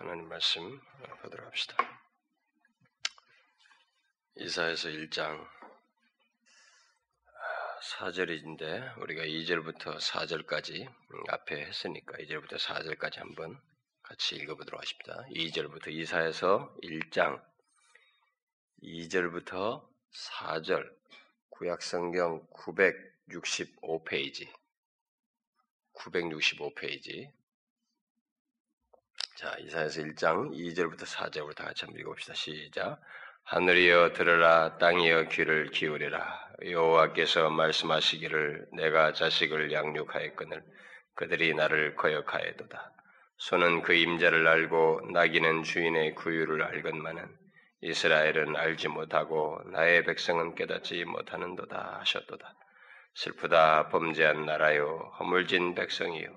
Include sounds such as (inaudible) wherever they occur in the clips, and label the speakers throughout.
Speaker 1: 하나님 말씀 보도록 합시다. 이사에서 1장 4절인데 우리가 2절부터 4절까지 앞에 했으니까 2절부터 4절까지 한번 같이 읽어보도록 하십니다. 2절부터 이사에서 1장 2절부터 4절 구약성경 965페이지 965페이지 자, 이사에서 1장 2절부터 4절부터 다 같이 한번 읽어봅시다. 시작. 하늘이여 들으라 땅이여 귀를 기울이라 여호와께서 말씀하시기를 내가 자식을 양육하였거늘 그들이 나를 거역하여도다. 손은 그 임자를 알고 나귀는 주인의 구유를 알건만은 이스라엘은 알지 못하고 나의 백성은 깨닫지 못하는도다 하셨도다. 슬프다 범죄한 나라요 허물진 백성이요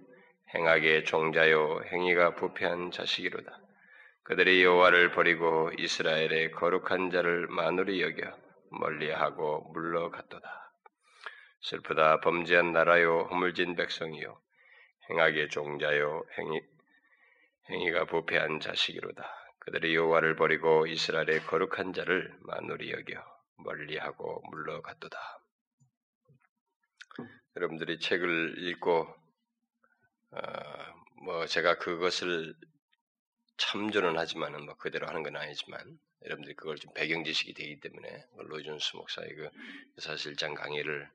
Speaker 1: 행하게 종자요 행위가 부패한 자식이로다. 그들이 여호와를 버리고 이스라엘의 거룩한 자를 마누리 여겨 멀리하고 물러갔도다. 슬프다 범죄한 나라요 허물진 백성이요 행하게 종자요 행위 행위가 부패한 자식이로다. 그들이 여호와를 버리고 이스라엘의 거룩한 자를 마누리 여겨 멀리하고 물러갔도다. 여러분들이 책을 읽고 어, 뭐 제가 그것을 참조는 하지만은 뭐 그대로 하는 건 아니지만 여러분들이 그걸 좀 배경 지식이 되기 때문에 로이존스 목사의 그 사실장 강의를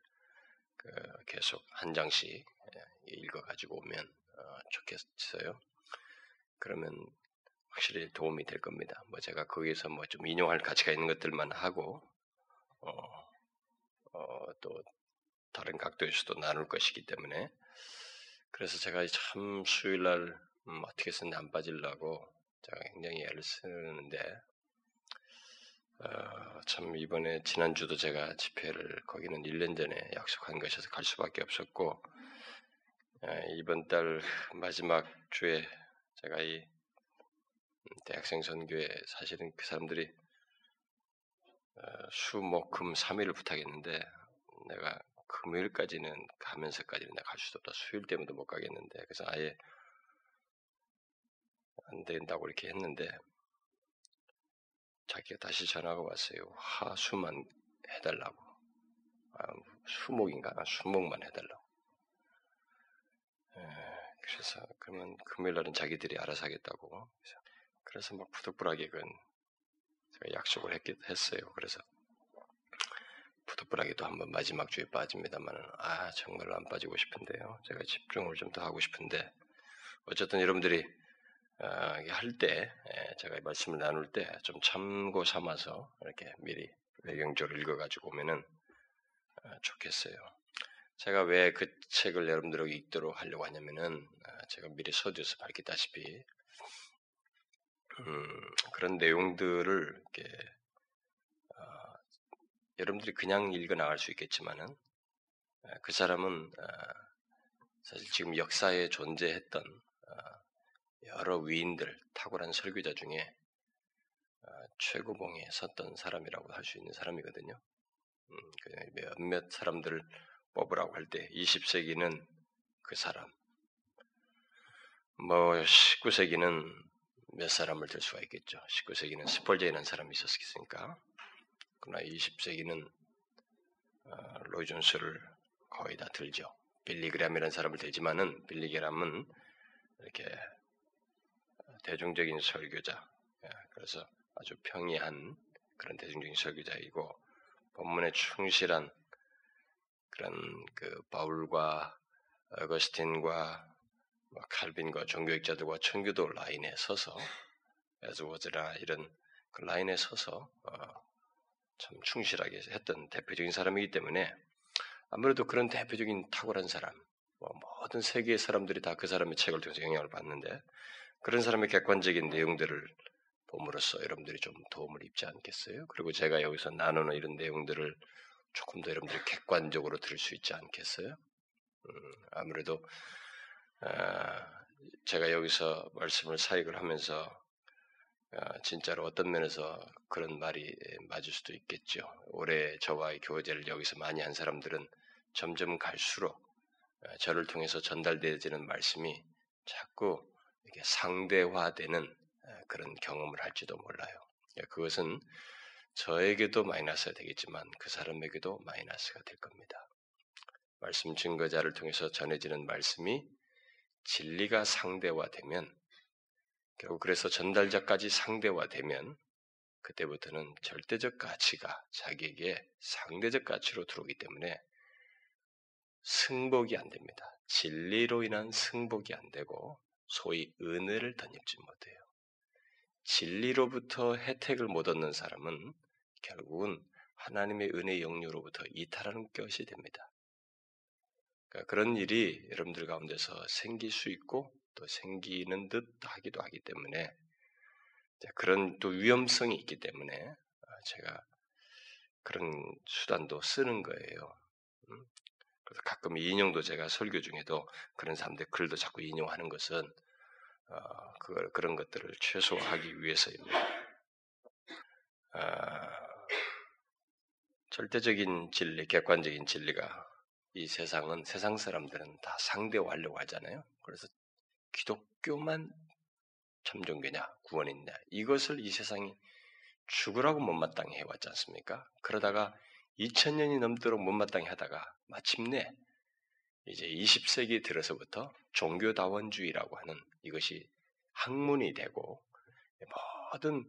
Speaker 1: 그 계속 한 장씩 예, 읽어 가지고 오면 어, 좋겠어요. 그러면 확실히 도움이 될 겁니다. 뭐 제가 거기서 뭐 좀 인용할 가치가 있는 것들만 하고 어, 어, 또 다른 각도에서도 나눌 것이기 때문에 그래서 제가 참 수요일 날 음, 어떻게 해서는 안 빠질라고 제가 굉장히 애를 쓰는데 어, 참 이번에 지난주도 제가 집회를 거기는 1년 전에 약속한 것이어서 갈 수밖에 없었고 에, 이번 달 마지막 주에 제가 이 대학생 선교에 사실은 그 사람들이 어, 수, 목, 금 3일을 부탁했는데 내가 금요일까지는 가면서까지는 내가 갈 수도 없다. 수요일 때문에 못 가겠는데 그래서 아예 안 된다고 이렇게 했는데 자기가 다시 전화가 왔어요. 하수만 해달라고. 아, 수목인가? 아, 수목만 해달라고. 에, 그래서 그러면 금요일 날은 자기들이 알아서 하겠다고. 그래서, 그래서 막 부득불하게 그 제가 약속을 했, 했어요. 그래서 부득불하게도 한번 마지막 주에 빠집니다만은 아 정말로 안 빠지고 싶은데요. 제가 집중을 좀 더 하고 싶은데 어쨌든 여러분들이 어, 할때 예, 제가 말씀을 나눌 때 좀 참고 삼아서 이렇게 미리 외경조를 읽어가지고 오면은 어, 좋겠어요. 제가 왜 그 책을 여러분들에게 읽도록 하려고 하냐면은 어, 제가 미리 서두에서 밝혔다시피 음, 그런 내용들을 이렇게 여러분들이 그냥 읽어 나갈 수 있겠지만은 그 사람은 사실 지금 역사에 존재했던 여러 위인들, 탁월한 설교자 중에 최고봉에 섰던 사람이라고 할 수 있는 사람이거든요. 음, 몇몇 사람들을 뽑으라고 할 때 20세기는 그 사람, 뭐 19세기는 몇 사람을 들 수가 있겠죠. 19세기는 스펄전이라는 사람이 있었겠습니까? 그러나 20세기는 어, 로이 존스를 거의 다 들죠. 빌리그램이라는 사람을 들지만은 빌리그램은 이렇게 대중적인 설교자, 예, 그래서 아주 평이한 그런 대중적인 설교자이고 본문에 충실한 그런 그 바울과 어거스틴과 뭐 칼빈과 종교학자들과 청교도 라인에 서서 에즈워즈라 이런 그 라인에 서서 어, 참 충실하게 했던 대표적인 사람이기 때문에 아무래도 그런 대표적인 탁월한 사람, 뭐 모든 세계의 사람들이 다 그 사람의 책을 통해서 영향을 받는데 그런 사람의 객관적인 내용들을 봄으로써 여러분들이 좀 도움을 입지 않겠어요? 그리고 제가 여기서 나누는 이런 내용들을 조금 더 여러분들이 객관적으로 들을 수 있지 않겠어요? 음, 아무래도 아, 제가 여기서 말씀을 사역을 하면서 아, 진짜로 어떤 면에서 그런 말이 맞을 수도 있겠죠. 올해 저와의 교제를 여기서 많이 한 사람들은 점점 갈수록 아, 저를 통해서 전달되어지는 말씀이 자꾸 이렇게 상대화되는 그런 경험을 할지도 몰라요. 예, 그것은 저에게도 마이너스가 되겠지만 그 사람에게도 마이너스가 될 겁니다. 말씀 증거자를 통해서 전해지는 말씀이 진리가 상대화되면 결국 그래서 전달자까지 상대화되면 그때부터는 절대적 가치가 자기에게 상대적 가치로 들어오기 때문에 승복이 안 됩니다. 진리로 인한 승복이 안 되고 소위 은혜를 덧입지 못해요. 진리로부터 혜택을 못 얻는 사람은 결국은 하나님의 은혜 영유로부터 이탈하는 것이 됩니다. 그러니까 그런 일이 여러분들 가운데서 생길 수 있고 또 생기는 듯 하기도 하기 때문에 그런 또 위험성이 있기 때문에 아, 제가 그런 수단도 쓰는 거예요. 음? 그래서 가끔 인용도 제가 설교 중에도 그런 사람들 글도 자꾸 인용하는 것은 어, 그걸 그런 것들을 최소화하기 위해서입니다. 아, 절대적인 진리, 객관적인 진리가 이 세상은 세상 사람들은 다 상대하려고 하잖아요. 그래서 기독교만 참종교냐, 구원이냐 이것을 이 세상이 죽으라고 못마땅히 해왔지 않습니까? 그러다가 2000년이 넘도록 못마땅히 하다가 마침내 이제 20세기 들어서부터 종교다원주의라고 하는 이것이 학문이 되고 모든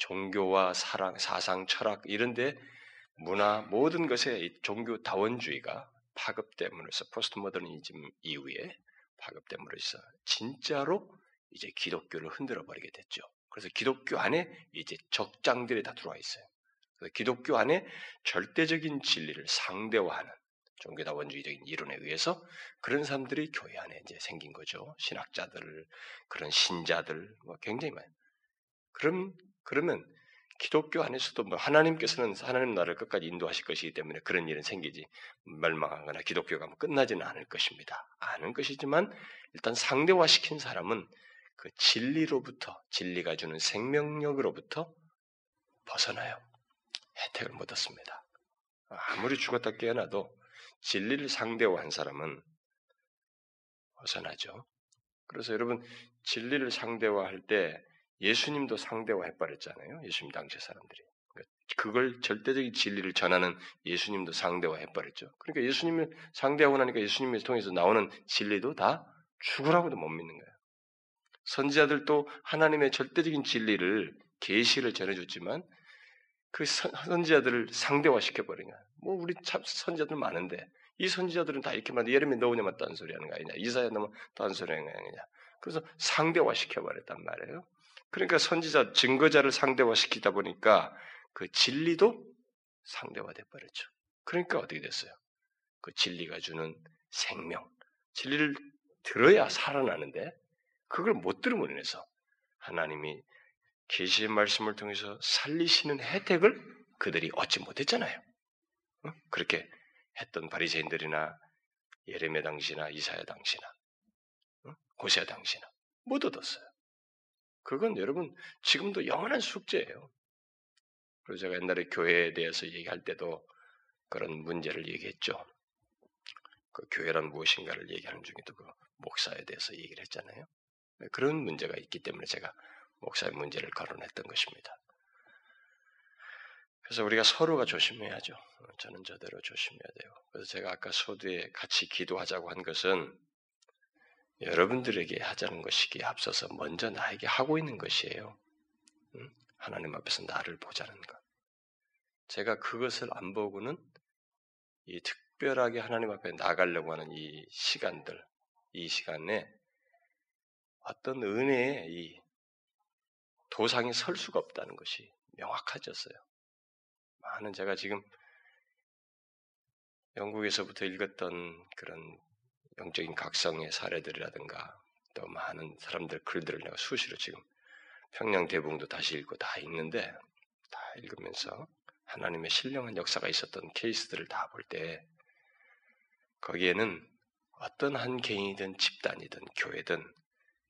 Speaker 1: 종교와 사랑, 사상, 철학 이런데 문화 모든 것에 종교다원주의가 파급됨으로써 포스트 모더니즘 이후에 파급됨으로써 진짜로 이제 기독교를 흔들어 버리게 됐죠. 그래서 기독교 안에 이제 적장들이 다 들어와 있어요. 기독교 안에 절대적인 진리를 상대화하는 종교다원주의적인 이론에 의해서 그런 사람들이 교회 안에 이제 생긴 거죠. 신학자들, 그런 신자들, 뭐 굉장히 많아요. 그럼, 그러면 기독교 안에서도 뭐 하나님께서는 하나님 나라를 끝까지 인도하실 것이기 때문에 그런 일은 생기지 멸망하거나 기독교가 뭐 끝나지는 않을 것입니다. 아는 것이지만 일단 상대화시킨 사람은 그 진리로부터 진리가 주는 생명력으로부터 벗어나요. 혜택을 못 얻습니다. 아무리 죽었다 깨어나도 진리를 상대화한 사람은 벗어나죠. 그래서 여러분 진리를 상대화할 때 예수님도 상대화해버렸잖아요. 예수님 당시 사람들이. 그러니까 그걸 절대적인 진리를 전하는 예수님도 상대화해버렸죠. 그러니까 예수님을 상대하고 나니까 예수님을 통해서 나오는 진리도 다 죽으라고도 못 믿는 거예요. 선지자들도 하나님의 절대적인 진리를 계시를 전해줬지만 그 선지자들을 상대화 시켜 버린 거야. 뭐 우리 참 선지자들 많은데 이 선지자들은 다 이렇게 만 예레미 너우냐만 딴소리 하는 거 아니냐? 이사야 너무 딴소리 하는 거 아니냐? 그래서 상대화 시켜 버렸단 말이에요. 그러니까 선지자 증거자를 상대화시키다 보니까 그 진리도 상대화돼 버렸죠. 그러니까 어떻게 됐어요? 그 진리가 주는 생명, 진리를 들어야 살아나는데 그걸 못 들음으로 인해서 하나님이 계시의 말씀을 통해서 살리시는 혜택을 그들이 얻지 못했잖아요. 그렇게 했던 바리새인들이나 예레미야 당시나 이사야 당시나 고세야 당시나 못 얻었어요. 그건 여러분 지금도 영원한 숙제예요. 그리고 제가 옛날에 교회에 대해서 얘기할 때도 그런 문제를 얘기했죠. 그 교회란 무엇인가를 얘기하는 중에도 그 목사에 대해서 얘기를 했잖아요. 그런 문제가 있기 때문에 제가 목사의 문제를 거론했던 것입니다. 그래서 우리가 서로가 조심해야죠. 저는 저대로 조심해야 돼요. 그래서 제가 아까 소두에 같이 기도하자고 한 것은 여러분들에게 하자는 것이기에 앞서서 먼저 나에게 하고 있는 것이에요. 하나님 앞에서 나를 보자는 것. 제가 그것을 안 보고는 이 특별하게 하나님 앞에 나가려고 하는 이 시간들, 이 시간에 어떤 은혜의 이 도상에 설 수가 없다는 것이 명확해졌어요. 많은 제가 지금 영국에서부터 읽었던 그런 영적인 각성의 사례들이라든가 또 많은 사람들 글들을 내가 수시로 지금 평양 대붕도 다시 읽고 다 읽는데 다 읽으면서 하나님의 신령한 역사가 있었던 케이스들을 다 볼 때 거기에는 어떤 한 개인이든 집단이든 교회든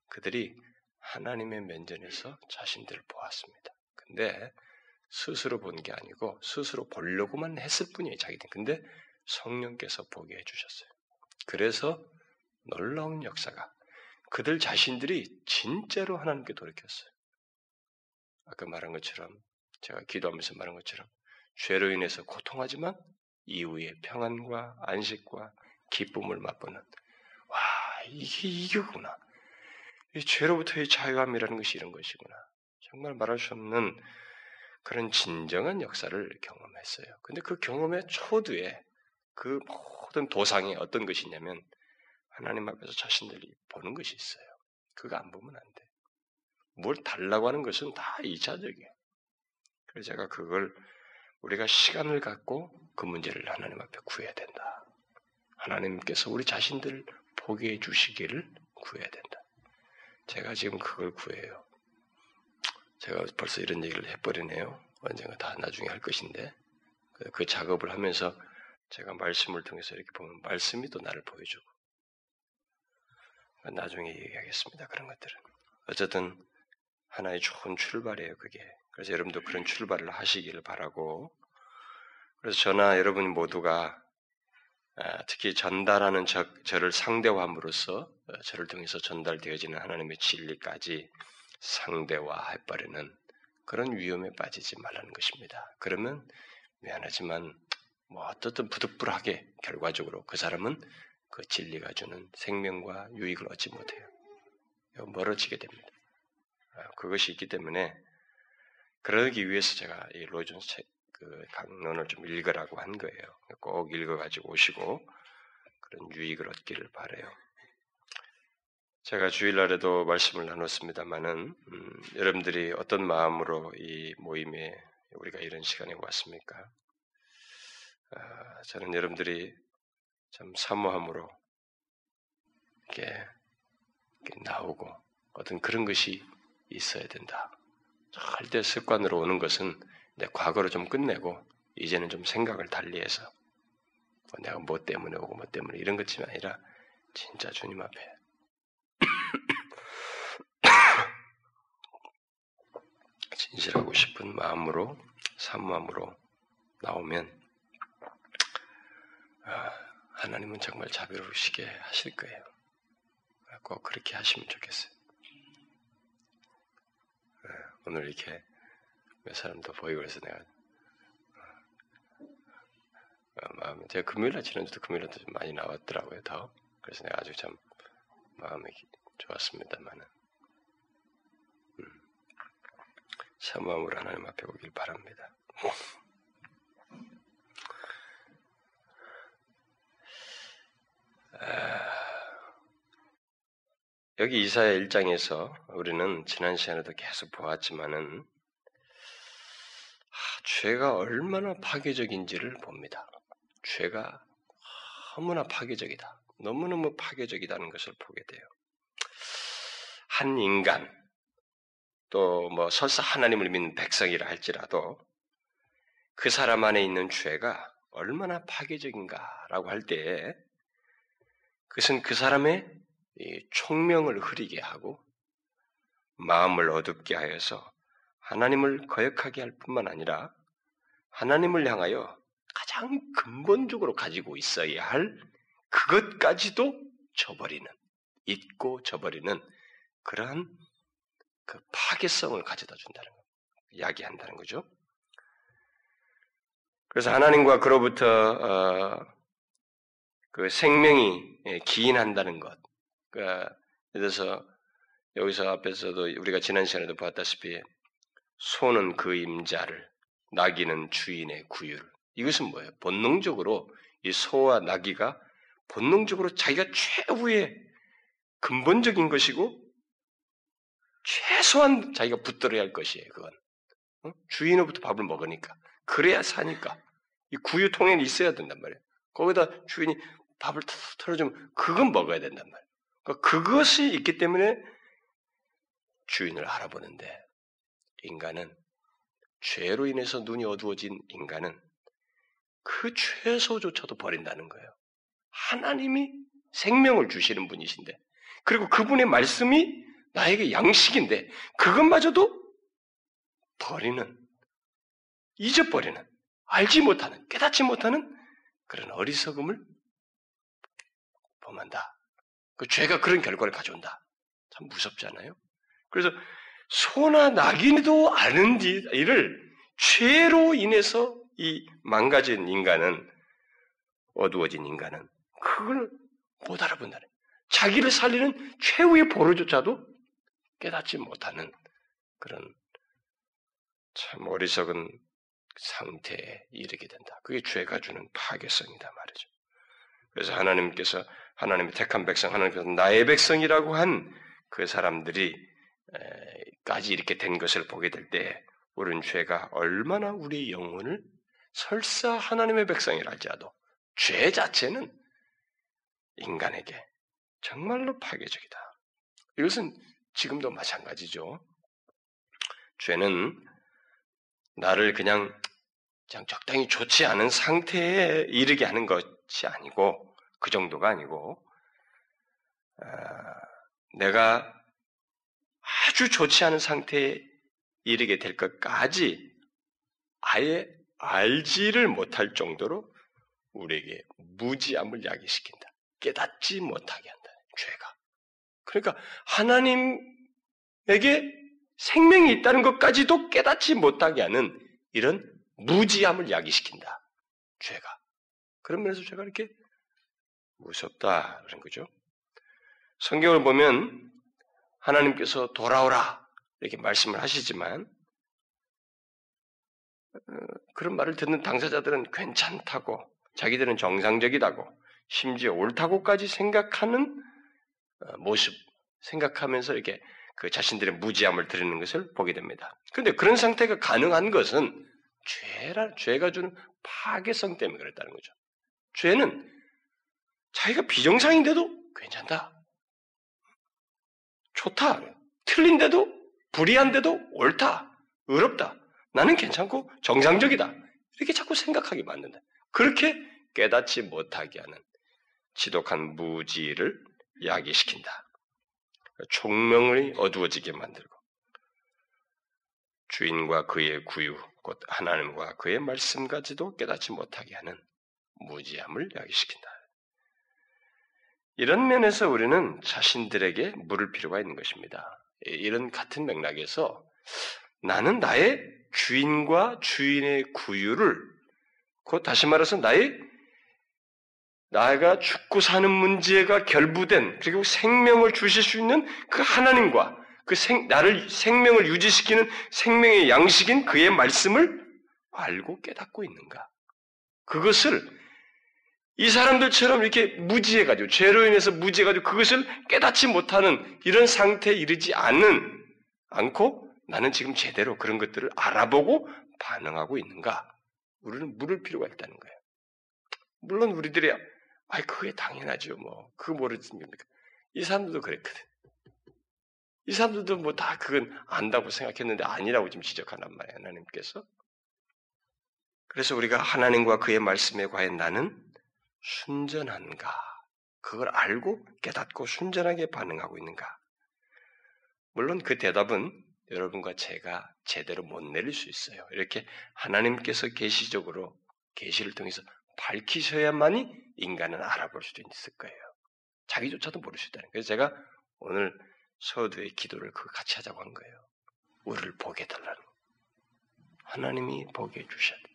Speaker 1: 그들이 하나님의 면전에서 자신들을 보았습니다. 근데 스스로 본 게 아니고 스스로 보려고만 했을 뿐이에요, 자기들. 근데 성령께서 보게 해주셨어요. 그래서 놀라운 역사가 그들 자신들이 진짜로 하나님께 돌이켰어요. 아까 말한 것처럼 제가 기도하면서 말한 것처럼 죄로 인해서 고통하지만 이후에 평안과 안식과 기쁨을 맛보는 와 이게 이거구나. 이 죄로부터의 자유함이라는 것이 이런 것이구나. 정말 말할 수 없는 그런 진정한 역사를 경험했어요. 근데 그 경험의 초두에 그 모든 도상이 어떤 것이냐면 하나님 앞에서 자신들이 보는 것이 있어요. 그거 안 보면 안 돼. 뭘 달라고 하는 것은 다 이차적이에요. 그래서 제가 그걸 우리가 시간을 갖고 그 문제를 하나님 앞에 구해야 된다. 하나님께서 우리 자신들 보게 해 주시기를 구해야 된다. 제가 지금 그걸 구해요. 제가 벌써 이런 얘기를 해버리네요. 언젠가 다 나중에 할 것인데 그, 그 작업을 하면서 제가 말씀을 통해서 이렇게 보면 말씀이 또 나를 보여주고 나중에 얘기하겠습니다. 그런 것들은 어쨌든 하나의 좋은 출발이에요. 그게 그래서 여러분도 그런 출발을 하시기를 바라고 그래서 저나 여러분 모두가 아, 특히 전달하는 저, 저를 상대함으로써 어, 저를 통해서 전달되어지는 하나님의 진리까지 상대화해버리는 그런 위험에 빠지지 말라는 것입니다. 그러면 미안하지만 뭐 어떻든 부득불하게 결과적으로 그 사람은 그 진리가 주는 생명과 유익을 얻지 못해요. 멀어지게 됩니다. 아, 그것이 있기 때문에 그러기 위해서 제가 이 로이존스 책, 그 강론을 좀 읽으라고 한 거예요. 꼭 읽어가지고 오시고 그런 유익을 얻기를 바래요. 제가 주일날에도 말씀을 나눴습니다만은 음, 여러분들이 어떤 마음으로 이 모임에 우리가 이런 시간에 왔습니까? 아, 저는 여러분들이 참 사모함으로 이렇게, 이렇게 나오고 어떤 그런 것이 있어야 된다. 절대 습관으로 오는 것은 내 과거를 좀 끝내고 이제는 좀 생각을 달리해서 뭐 내가 뭐 때문에 오고 뭐 때문에 이런 것이 아니라 진짜 주님 앞에 (coughs) 진실하고 싶은 마음으로 사모함으로 나오면 아, 하나님은 정말 자비로우시게 하실 거예요. 꼭 그렇게 하시면 좋겠어요. 네, 오늘 이렇게 몇 사람도 보이고 그래서 내가 어, 마음에 제가 금요일날 지난주도 금요일날도 좀 많이 나왔더라고요 더 그래서 내가 아주 참 마음이 좋았습니다만은 음, 사모함으로 하나님 앞에 오길 바랍니다. 여기 이사야 1장에서 우리는 지난 시간에도 계속 보았지만은 죄가 얼마나 파괴적인지를 봅니다. 죄가 너무나 파괴적이다. 너무너무 파괴적이다는 것을 보게 돼요. 한 인간, 또 뭐 설사 하나님을 믿는 백성이라 할지라도 그 사람 안에 있는 죄가 얼마나 파괴적인가라고 할 때에 그것은 그 사람의 총명을 흐리게 하고 마음을 어둡게 하여서 하나님을 거역하게 할 뿐만 아니라 하나님을 향하여 가장 근본적으로 가지고 있어야 할 그것까지도 저버리는, 잊고 저버리는 그러한 그 파괴성을 가져다 준다는 거, 이야기한다는 거죠. 그래서 하나님과 그로부터 어, 그 생명이 예, 기인한다는 것. 들어서 여기서 앞에서도 우리가 지난 시간에도 봤다시피 소는 그 임자를, 나귀는 주인의 구유를. 이것은 뭐예요? 본능적으로 이 소와 나귀가 본능적으로 자기가 최후의 근본적인 것이고 최소한 자기가 붙들어야 할 것이에요. 그건 어? 주인으로부터 밥을 먹으니까 그래야 사니까 이 구유통에는 있어야 된단 말이에요. 거기다 주인이 밥을 털어주면 그건 먹어야 된단 말이에요. 그러니까 그것이 있기 때문에 주인을 알아보는데 인간은 죄로 인해서 눈이 어두워진 인간은 그 최소조차도 버린다는 거예요. 하나님이 생명을 주시는 분이신데 그리고 그분의 말씀이 나에게 양식인데 그것마저도 버리는 잊어버리는 알지 못하는 깨닫지 못하는 그런 어리석음을 범한다. 그 죄가 그런 결과를 가져온다. 참 무섭잖아요. 그래서 소나 낙인도 아는 일을 죄로 인해서 이 망가진 인간은 어두워진 인간은 그걸 못 알아본다는 자기를 살리는 최후의 보루조차도 깨닫지 못하는 그런 참 어리석은 상태에 이르게 된다. 그게 죄가 주는 파괴성이다 말이죠. 그래서 하나님께서 하나님의 택한 백성, 하나님께서 나의 백성이라고 한 그 사람들이 까지 이렇게 된 것을 보게 될 때 우리는 죄가 얼마나 우리 영혼을 설사 하나님의 백성이라 할지라도 죄 자체는 인간에게 정말로 파괴적이다. 이것은 지금도 마찬가지죠. 죄는 나를 그냥, 그냥 적당히 좋지 않은 상태에 이르게 하는 것이 아니고, 그 정도가 아니고, 어, 내가 아주 좋지 않은 상태에 이르게 될 것까지 아예 알지를 못할 정도로 우리에게 무지함을 야기시킨다. 깨닫지 못하게 한다. 죄가. 그러니까 하나님에게 생명이 있다는 것까지도 깨닫지 못하게 하는 이런 무지함을 야기시킨다. 죄가. 그런 면에서 죄가 이렇게 무섭다. 그런 거죠. 성경을 보면 하나님께서 돌아오라. 이렇게 말씀을 하시지만, 어, 그런 말을 듣는 당사자들은 괜찮다고, 자기들은 정상적이다고, 심지어 옳다고까지 생각하는 어, 모습, 생각하면서 이렇게 그 자신들의 무지함을 드리는 것을 보게 됩니다. 그런데 그런 상태가 가능한 것은 죄라, 죄가 주는 파괴성 때문에 그랬다는 거죠. 죄는 자기가 비정상인데도 괜찮다. 좋다. 틀린데도, 불의한데도 옳다. 의롭다. 나는 괜찮고 정상적이다. 이렇게 자꾸 생각하게 만든다. 그렇게 깨닫지 못하게 하는 지독한 무지를 야기시킨다. 총명을 어두워지게 만들고 주인과 그의 구유, 곧 하나님과 그의 말씀까지도 깨닫지 못하게 하는 무지함을 야기시킨다. 이런 면에서 우리는 자신들에게 물을 필요가 있는 것입니다. 이런 같은 맥락에서 나는 나의 주인과 주인의 구유를 곧 다시 말해서 나의 나가 죽고 사는 문제가 결부된 그리고 생명을 주실 수 있는 그 하나님과 그 생, 나를 생명을 유지시키는 생명의 양식인 그의 말씀을 알고 깨닫고 있는가? 그것을 이 사람들처럼 이렇게 무지해가지고 죄로 인해서 무지해가지고 그것을 깨닫지 못하는 이런 상태에 이르지 않는 않고 나는 지금 제대로 그런 것들을 알아보고 반응하고 있는가? 우리는 물을 필요가 있다는 거예요. 물론 우리들이 아이, 그게 당연하죠. 뭐, 그거 모르겠습니까? 이 사람들도 그랬거든. 이 사람들도 뭐 다 그건 안다고 생각했는데 아니라고 지금 지적하란 말이에요. 하나님께서. 그래서 우리가 하나님과 그의 말씀에 과연 나는 순전한가? 그걸 알고 깨닫고 순전하게 반응하고 있는가? 물론 그 대답은 여러분과 제가 제대로 못 내릴 수 있어요. 이렇게 하나님께서 계시적으로 계시를 통해서 밝히셔야만이 인간은 알아볼 수도 있을 거예요. 자기조차도 모를 수 있다는. 그래서 제가 오늘 서두의 기도를 그 같이 하자고 한 거예요. 우리를 보게 달라는. 하나님이 보게 해주셔야 돼.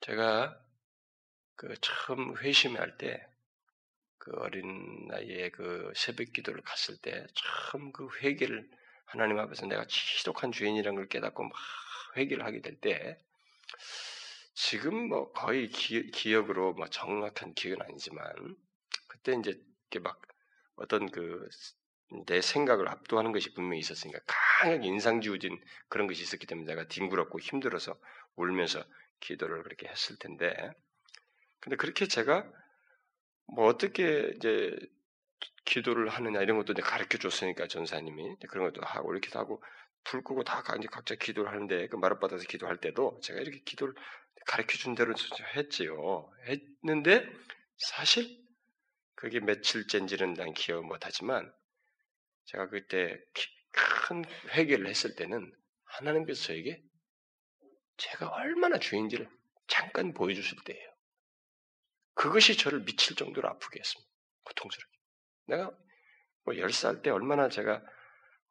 Speaker 1: 제가 그 처음 회심할 때, 그 어린 나이에 그 새벽 기도를 갔을 때, 처음 그 회개를 하나님 앞에서 내가 지독한 죄인이라는 걸 깨닫고 막 회개를 하게 될 때, 지금 뭐 거의 기, 억으로 뭐 정확한 기억은 아니지만 그때 이제 이렇게 막 어떤 그 내 생각을 압도하는 것이 분명히 있었으니까 강하게 인상 지워진 그런 것이 있었기 때문에 내가 뒹굴었고 힘들어서 울면서 기도를 그렇게 했을 텐데 근데 그렇게 제가 뭐 어떻게 이제 기도를 하느냐 이런 것도 가르쳐 줬으니까 전사님이 그런 것도 하고 이렇게 하고 불 끄고 다 각자 기도를 하는데 그 마룻 받아서 기도할 때도 제가 이렇게 기도를 가르쳐 준 대로 했지요. 했는데 사실 그게 며칠째인지는 난 기억 못하지만 제가 그때 큰 회개를 했을 때는 하나님께서 저에게 제가 얼마나 죄인지를 잠깐 보여주실 때예요. 그것이 저를 미칠 정도로 아프게 했습니다. 고통스럽게. 내가 뭐 10살 때 얼마나 제가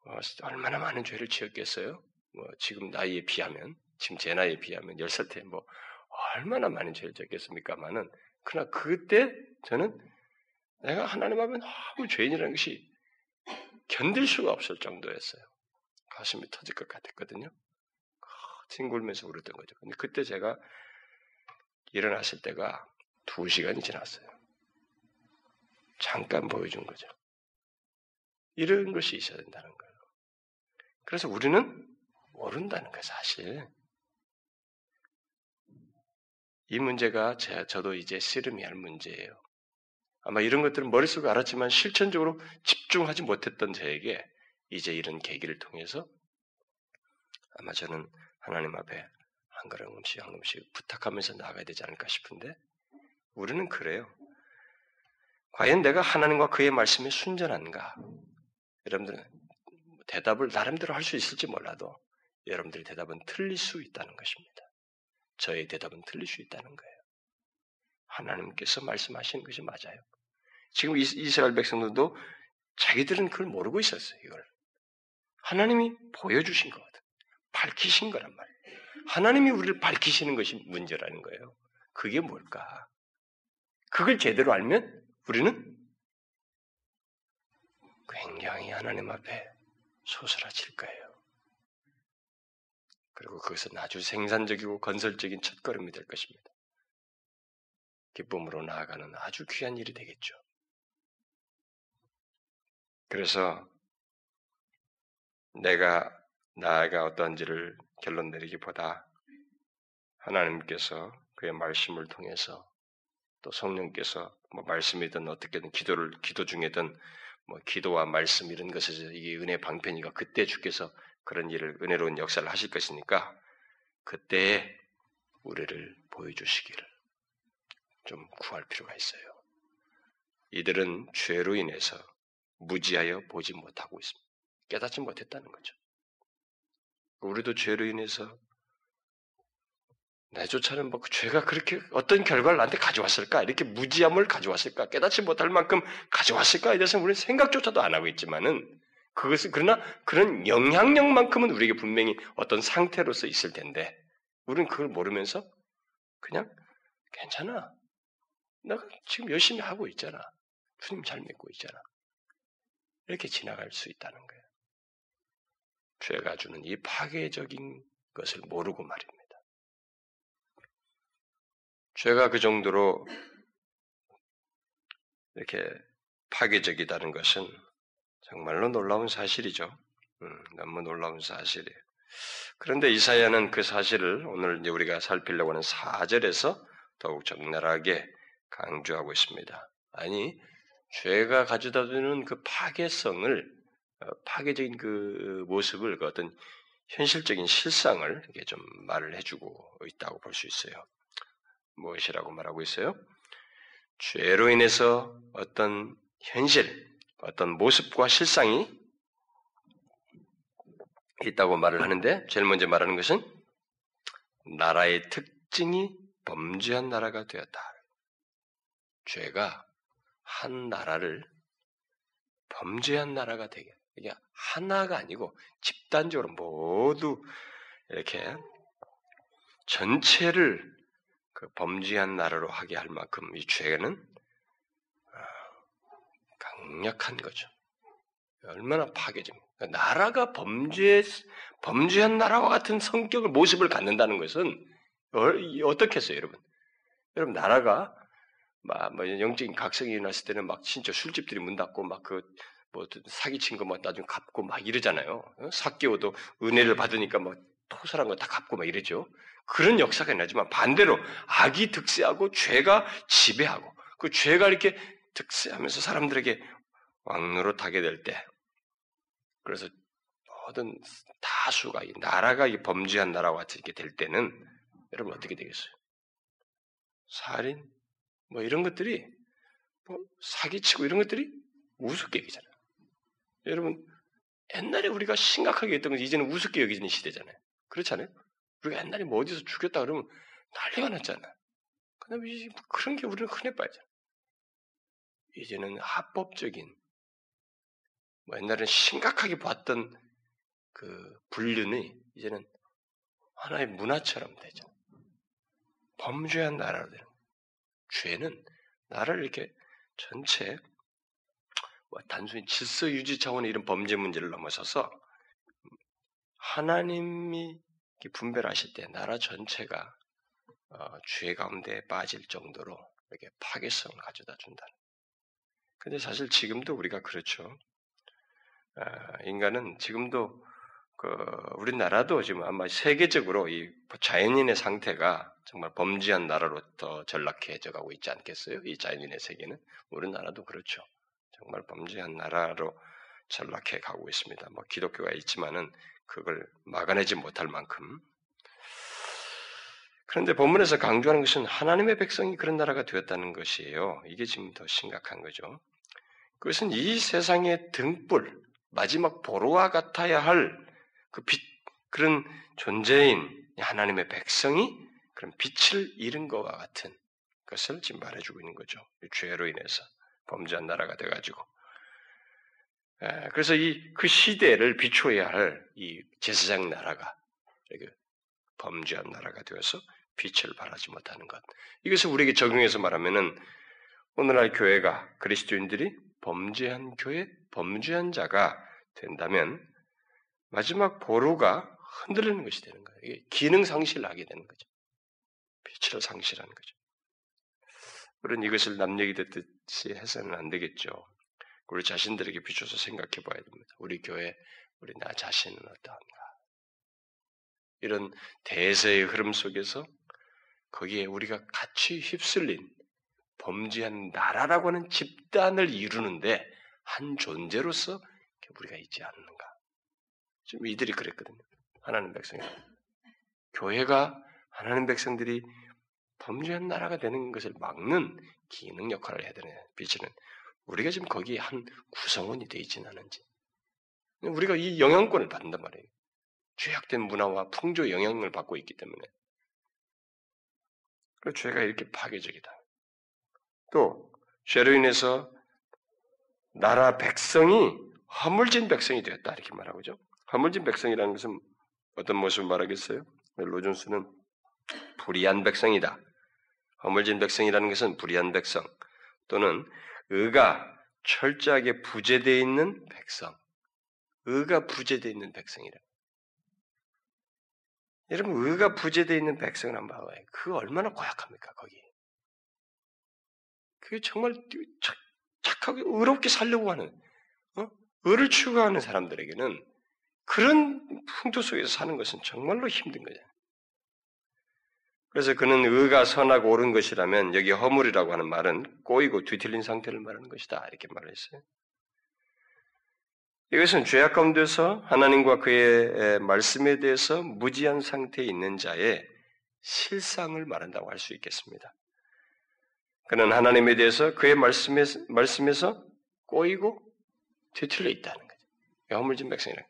Speaker 1: 어, 얼마나 많은 죄를 지었겠어요? 뭐 지금 나이에 비하면 지금 제 나이에 비하면 열살때 뭐 얼마나 많은 죄를 지었겠습니까만은 그러나 그때 저는 내가 하나님 앞에 너무 죄인이라는 것이 견딜 수가 없을 정도였어요. 가슴이 터질 것 같았거든요. 뒹굴면서 울었던 거죠. 근데 그때 제가 일어났을 때가 두 시간이 지났어요. 잠깐 보여준 거죠. 이런 것이 있어야 된다는 거예요. 그래서 우리는 모른다는 거예요, 사실. 이 문제가 제, 저도 이제 씨름이 할 문제예요. 아마 이런 것들은 머릿속에 알았지만 실천적으로 집중하지 못했던 저에게 이제 이런 계기를 통해서 아마 저는 하나님 앞에 한 걸음씩 한 걸음씩 부탁하면서 나가야 되지 않을까 싶은데 우리는 그래요. 과연 내가 하나님과 그의 말씀에 순전한가? 여러분들은 대답을 나름대로 할 수 있을지 몰라도 여러분들의 대답은 틀릴 수 있다는 것입니다. 저의 대답은 틀릴 수 있다는 거예요. 하나님께서 말씀하시는 것이 맞아요. 지금 이스라엘 백성들도 자기들은 그걸 모르고 있었어요, 이걸. 하나님이 보여주신 것 같아요. 밝히신 거란 말이에요. 하나님이 우리를 밝히시는 것이 문제라는 거예요. 그게 뭘까? 그걸 제대로 알면 우리는 굉장히 하나님 앞에 소스라칠 거예요. 그리고 그것은 아주 생산적이고 건설적인 첫걸음이 될 것입니다. 기쁨으로 나아가는 아주 귀한 일이 되겠죠. 그래서 내가 나아가 어떤지를 결론 내리기보다 하나님께서 그의 말씀을 통해서 또 성령께서 뭐 말씀이든 어떻게든 기도를 기도 중에든 뭐 기도와 말씀 이런 것에서 이게 은혜 방편이가 그때 주께서 그런 일을 은혜로운 역사를 하실 것이니까 그때에 우리를 보여주시기를 좀 구할 필요가 있어요. 이들은 죄로 인해서 무지하여 보지 못하고 있습니다. 깨닫지 못했다는 거죠. 우리도 죄로 인해서 내조차는 뭐그 죄가 그렇게 어떤 결과를 나한테 가져왔을까? 이렇게 무지함을 가져왔을까? 깨닫지 못할 만큼 가져왔을까에 대해서 우리는 생각조차도 안 하고 있지만은 그것은 그러나 그런 영향력만큼은 우리에게 분명히 어떤 상태로서 있을 텐데 우리는 그걸 모르면서 그냥 괜찮아. 내가 지금 열심히 하고 있잖아. 주님 잘 믿고 있잖아. 이렇게 지나갈 수 있다는 거예요. 죄가 주는 이 파괴적인 것을 모르고 말입니다. 죄가 그 정도로 이렇게 파괴적이다는 것은 정말로 놀라운 사실이죠. 음, 너무 놀라운 사실이에요. 그런데 이사야는 그 사실을 오늘 이제 우리가 살피려고 하는 4절에서 더욱 적나라하게 강조하고 있습니다. 아니, 죄가 가져다 주는 그 파괴성을, 어, 파괴적인 그 모습을, 그 어떤 현실적인 실상을 이렇게 좀 말을 해주고 있다고 볼 수 있어요. 무엇이라고 말하고 있어요? 죄로 인해서 어떤 현실, 어떤 모습과 실상이 있다고 말을 하는데 제일 먼저 말하는 것은 나라의 특징이 범죄한 나라가 되었다. 죄가 한 나라를 범죄한 나라가 되게 이게 하나가 아니고 집단적으로 모두 이렇게 전체를 그 범죄한 나라로 하게 할 만큼 이 죄는 아, 강력한 거죠. 얼마나 파괴적입니까? 그러니까 나라가 범죄, 범죄한 나라와 같은 성격을, 모습을 갖는다는 것은 어떻게 했어요, 여러분? 여러분, 나라가 막, 뭐, 영적인 각성이 일어났을 때는 막 진짜 술집들이 문 닫고 막 그, 뭐, 사기친 거 막 나중에 갚고 막 이러잖아요. 사기오도 은혜를 받으니까 막 토설한 거 다 갚고 막 이러죠. 그런 역사가 나지만 반대로 악이 득세하고 죄가 지배하고 그 죄가 이렇게 득세하면서 사람들에게 왕노릇하게 될 때, 그래서 모든 다수가 이 나라가 이 범죄한 나라와 같이 이렇게 될 때는 여러분 어떻게 되겠어요? 살인 뭐 이런 것들이 뭐 사기치고 이런 것들이 우습게 여기잖아요. 여러분 옛날에 우리가 심각하게 했던 건 이제는 우습게 여기는 시대잖아요. 그렇잖아요. 우리가 옛날에 뭐 어디서 죽였다 그러면 난리가 났잖아. 그다음에 그런 게 우리는 흔해 빠져. 이제는 합법적인 뭐 옛날에는 심각하게 봤던 그 분류는 이제는 하나의 문화처럼 되죠. 범죄한 나라로 되는 죄는 나를 이렇게 전체 뭐 단순히 질서 유지 차원의 이런 범죄 문제를 넘어서서 하나님이 분별하실 때 나라 전체가 어, 죄 가운데 빠질 정도로 이렇게 파괴성을 가져다 준다. 근데 사실 지금도 우리가 그렇죠. 아, 인간은 지금도 그 우리나라도 지금 아마 세계적으로 이 자연인의 상태가 정말 범죄한 나라로 더 전락해져 가고 있지 않겠어요? 이 자연인의 세계는 우리나라도 그렇죠. 정말 범죄한 나라로 전락해 가고 있습니다. 뭐 기독교가 있지만은 그걸 막아내지 못할 만큼. 그런데 본문에서 강조하는 것은 하나님의 백성이 그런 나라가 되었다는 것이에요. 이게 지금 더 심각한 거죠. 그것은 이 세상의 등불, 마지막 보루와 같아야 할 그 빛, 그런 존재인 하나님의 백성이 그런 빛을 잃은 것과 같은 것을 지금 말해주고 있는 거죠. 죄로 인해서 범죄한 나라가 돼가지고. 그래서 이 그 시대를 비춰야 할 이 제사장 나라가 범죄한 나라가 되어서 빛을 발하지 못하는 것. 이것을 우리에게 적용해서 말하면은 오늘날 교회가 그리스도인들이 범죄한 교회, 범죄한 자가 된다면 마지막 보루가 흔들리는 것이 되는 거예요. 이게 기능 상실을 하게 되는 거죠. 빛을 상실하는 거죠. 우리는 이것을 남 얘기 듣듯이 해서는 안 되겠죠. 우리 자신들에게 비춰서 생각해 봐야 됩니다. 우리 교회, 우리 나 자신은 어떠한가? 이런 대세의 흐름 속에서 거기에 우리가 같이 휩쓸린 범죄한 나라라고 하는 집단을 이루는데 한 존재로서 우리가 있지 않는가. 지금 이들이 그랬거든요. 하나님 백성이. 교회가 하나님 백성들이 범죄한 나라가 되는 것을 막는 기능 역할을 해야 되는 빛이는 우리가 지금 거기에 한 구성원이 되어 있지는 않은지. 우리가 이 영향권을 받는단 말이에요. 죄악된 문화와 풍조 영향을 받고 있기 때문에. 그 죄가 이렇게 파괴적이다. 또 죄로 인해서 나라 백성이 허물진 백성이 되었다 이렇게 말하고죠. 허물진 백성이라는 것은 어떤 모습을 말하겠어요? 로준스는 불의한 백성이다. 허물진 백성이라는 것은 불의한 백성 또는 의가 철저하게 부재되어 있는 백성, 의가 부재되어 있는 백성이라. 여러분 의가 부재되어 있는 백성을 한번 봐봐요. 그 얼마나 고약합니까 거기? 그게 정말 착, 착하게 의롭게 살려고 하는 어? 의를 추구하는 사람들에게는 그런 풍토 속에서 사는 것은 정말로 힘든 거죠. 그래서 그는 의가 선하고 옳은 것이라면 여기 허물이라고 하는 말은 꼬이고 뒤틀린 상태를 말하는 것이다. 이렇게 말했어요. 이것은 죄악 가운데서 하나님과 그의 말씀에 대해서 무지한 상태에 있는 자의 실상을 말한다고 할 수 있겠습니다. 그는 하나님에 대해서 그의 말씀에, 말씀에서 꼬이고 뒤틀려 있다는 거죠. 허물진 백성이라.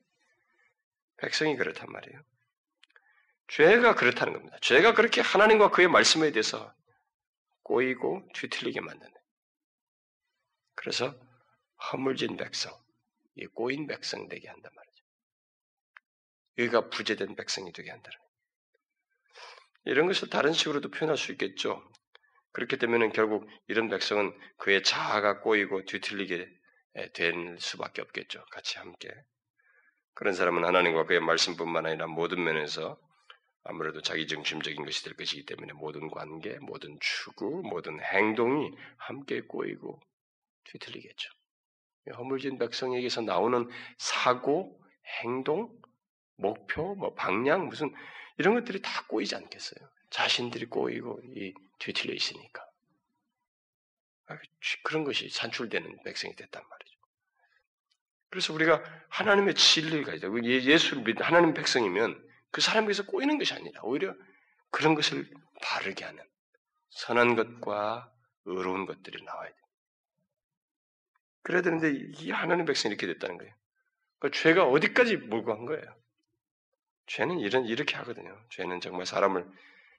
Speaker 1: 백성이 그렇단 말이에요. 죄가 그렇다는 겁니다. 죄가 그렇게 하나님과 그의 말씀에 대해서 꼬이고 뒤틀리게 만드는. 그래서 허물진 백성, 이 꼬인 백성 되게 한단 말이죠. 의가 부재된 백성이 되게 한다는. 이런 것을 다른 식으로도 표현할 수 있겠죠. 그렇게 되면 결국 이런 백성은 그의 자아가 꼬이고 뒤틀리게 될 수밖에 없겠죠. 같이 함께. 그런 사람은 하나님과 그의 말씀뿐만 아니라 모든 면에서 아무래도 자기 중심적인 것이 될 것이기 때문에 모든 관계, 모든 추구, 모든 행동이 함께 꼬이고 뒤틀리겠죠. 허물진 백성에게서 나오는 사고, 행동, 목표, 뭐 방향, 무슨 이런 것들이 다 꼬이지 않겠어요. 자신들이 꼬이고 이 뒤틀려 있으니까. 아, 그런 것이 산출되는 백성이 됐단 말이죠. 그래서 우리가 하나님의 진리를 가지고 예, 예수를 믿는 하나님 백성이면 그 사람에게서 꼬이는 것이 아니라 오히려 그런 것을 바르게 하는 선한 것과 의로운 것들이 나와야 돼. 그래야 되는데 이 하나님 백성이 이렇게 됐다는 거예요. 그러니까 죄가 어디까지 몰고 간 거예요. 죄는 이런 이렇게 하거든요. 죄는 정말 사람을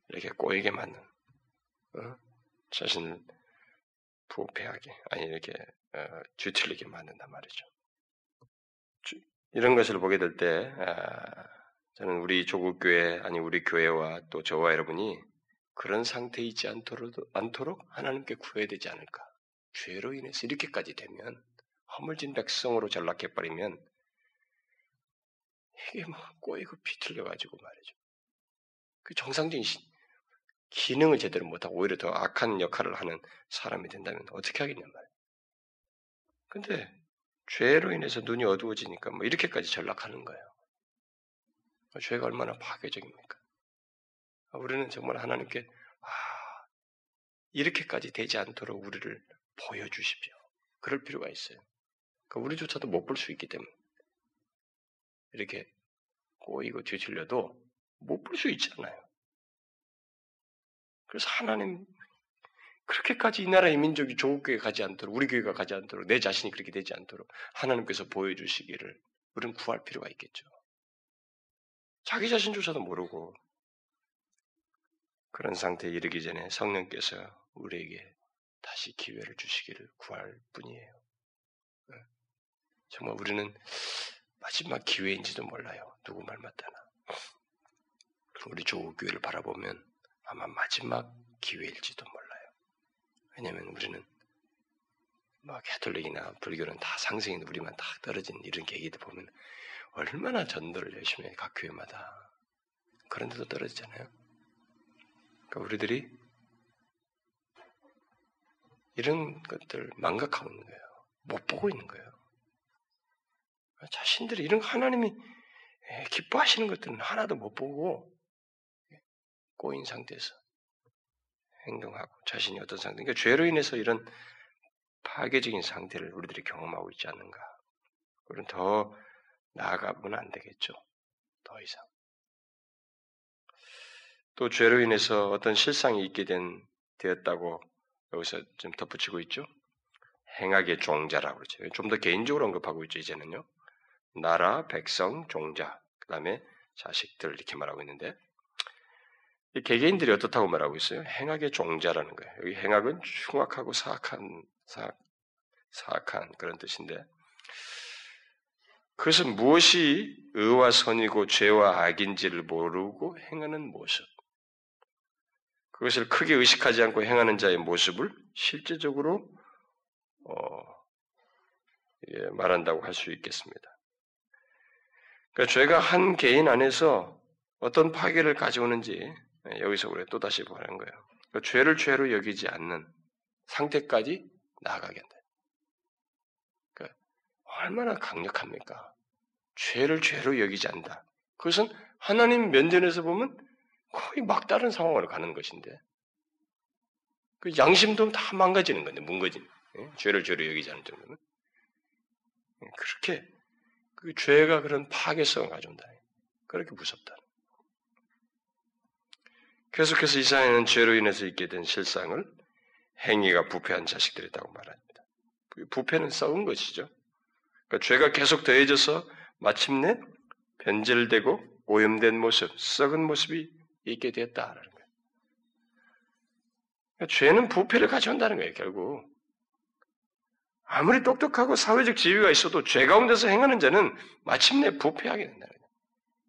Speaker 1: 이렇게 꼬이게 만든 어? 자신을 부패하게 아니 이렇게 어, 뒤틀리게 만든단 말이죠. 이런 것을 보게 될 때, 아, 저는 우리 조국 교회 아니 우리 교회와 또 저와 여러분이 그런 상태에 있지 않도록, 않도록 하나님께 구해야 되지 않을까. 죄로 인해서 이렇게까지 되면 허물진 백성으로 전락해 버리면 이게 뭐 꼬이고 비틀려 가지고 말이죠. 그 정상적인 기능을 제대로 못하고 오히려 더 악한 역할을 하는 사람이 된다면 어떻게 하겠냔 말이에요. 근데 죄로 인해서 눈이 어두워지니까 뭐 이렇게까지 전락하는 거예요. 죄가 얼마나 파괴적입니까? 우리는 정말 하나님께 아, 이렇게까지 되지 않도록 우리를 보여주십시오. 그럴 필요가 있어요. 그러니까 우리조차도 못 볼 수 있기 때문에 이렇게 꼬이고 뒤틀려도 못 볼 수 있잖아요. 그래서 하나님 그렇게까지 이 나라의 민족이 조국 교회 가지 않도록 우리 교회가 가지 않도록 내 자신이 그렇게 되지 않도록 하나님께서 보여주시기를 우리는 구할 필요가 있겠죠. 자기 자신조차도 모르고 그런 상태에 이르기 전에 성령께서 우리에게 다시 기회를 주시기를 구할 뿐이에요. 네. 정말 우리는 마지막 기회인지도 몰라요. 누구 말 맞다나. 우리 조국교회를 바라보면 아마 마지막 기회일지도 몰라요. 왜냐하면 우리는 막 캐톨릭이나 불교는 다 상승인데 우리만 다 떨어진 이런 계기들 보면 얼마나 전도를 열심히 해, 각 교회마다. 그런 데도 떨어지잖아요. 그러니까 우리들이 이런 것들 망각하고 있는 거예요. 못 보고 있는 거예요. 자신들이 이런 하나님이 기뻐하시는 것들은 하나도 못 보고 꼬인 상태에서 행동하고 자신이 어떤 상태, 그러니까 죄로 인해서 이런 파괴적인 상태를 우리들이 경험하고 있지 않는가. 우리는 더 나아가면 안 되겠죠. 더 이상. 또 죄로 인해서 어떤 실상이 있게 된, 되었다고 여기서 좀 덧붙이고 있죠. 행악의 종자라고 그러죠. 좀 더 개인적으로 언급하고 있죠, 이제는요. 나라, 백성, 종자, 그 다음에 자식들 이렇게 말하고 있는데 개개인들이 어떻다고 말하고 있어요? 행악의 종자라는 거예요. 여기 행악은 흉악하고 사악한 사악, 사악한 그런 뜻인데 그것은 무엇이 의와 선이고 죄와 악인지를 모르고 행하는 모습. 그것을 크게 의식하지 않고 행하는 자의 모습을 실제적으로 어, 예, 말한다고 할 수 있겠습니다. 그러니까 죄가 한 개인 안에서 어떤 파괴를 가져오는지 예, 여기서 우리가 또다시 보는 거예요. 그러니까 죄를 죄로 여기지 않는 상태까지 나아가게 한다. 얼마나 강력합니까? 죄를 죄로 여기지 않는다. 그것은 하나님 면전에서 보면 거의 막다른 상황으로 가는 것인데 그 양심도 다 망가지는 건데 뭉거진 예? 죄를 죄로 여기지 않을 정도면 예, 그렇게 그 죄가 그런 파괴성을 가져온다. 그렇게 무섭다. 계속해서 이사야는 죄로 인해서 있게 된 실상을 행위가 부패한 자식들이라고 말합니다. 부패는 썩은 것이죠. 그러니까 죄가 계속 더해져서 마침내 변질되고 오염된 모습, 썩은 모습이 있게 되었다라는 거예요. 그러니까 죄는 부패를 가져온다는 거예요, 결국. 아무리 똑똑하고 사회적 지위가 있어도 죄 가운데서 행하는 자는 마침내 부패하게 된다는 거예요.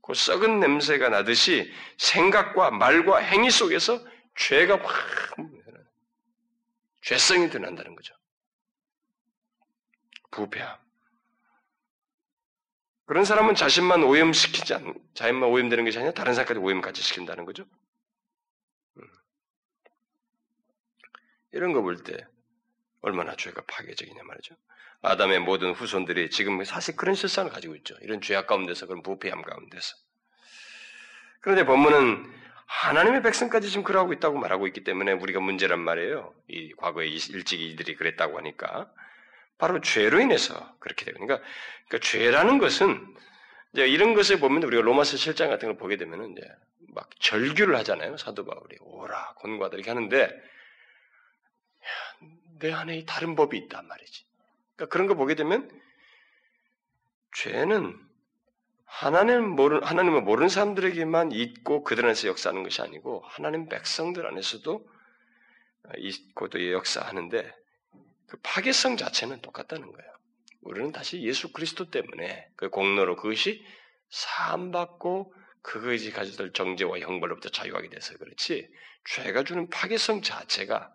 Speaker 1: 그 썩은 냄새가 나듯이 생각과 말과 행위 속에서 죄가 확 죄성이 드러난다는 거죠. 부패함. 그런 사람은 자신만 오염시키지 않, 자신만 오염되는 것이 아니라 다른 사람까지 오염까지 시킨다는 거죠. 음. 이런 거 볼 때 얼마나 죄가 파괴적이냐 말이죠. 아담의 모든 후손들이 지금 사실 그런 실상을 가지고 있죠. 이런 죄악 가운데서 그런 부패함 가운데서. 그런데 본문은 하나님의 백성까지 지금 그러고 있다고 말하고 있기 때문에 우리가 문제란 말이에요. 이 과거에 일찍 이들이 그랬다고 하니까 바로 죄로 인해서 그렇게 되고 그러니까, 그러니까 죄라는 것은 이제 이런 것을 보면 우리가 로마서 실장 같은 걸 보게 되면은 이제 막 절규를 하잖아요. 사도 바울이 오라 권고하다 이렇게 하는데 내 안에 다른 법이 있단 말이지. 그러니까 그런 거 보게 되면 죄는 하나님 모르, 하나님을 모르는 사람들에게만 있고 그들 안에서 역사하는 것이 아니고 하나님 백성들 안에서도 있고 또 역사하는데 그 파괴성 자체는 똑같다는 거예요. 우리는 다시 예수 그리스도 때문에 그 공로로 그것이 사함받고 그것이 가져들 정죄와 형벌로부터 자유하게 돼서 그렇지 죄가 주는 파괴성 자체가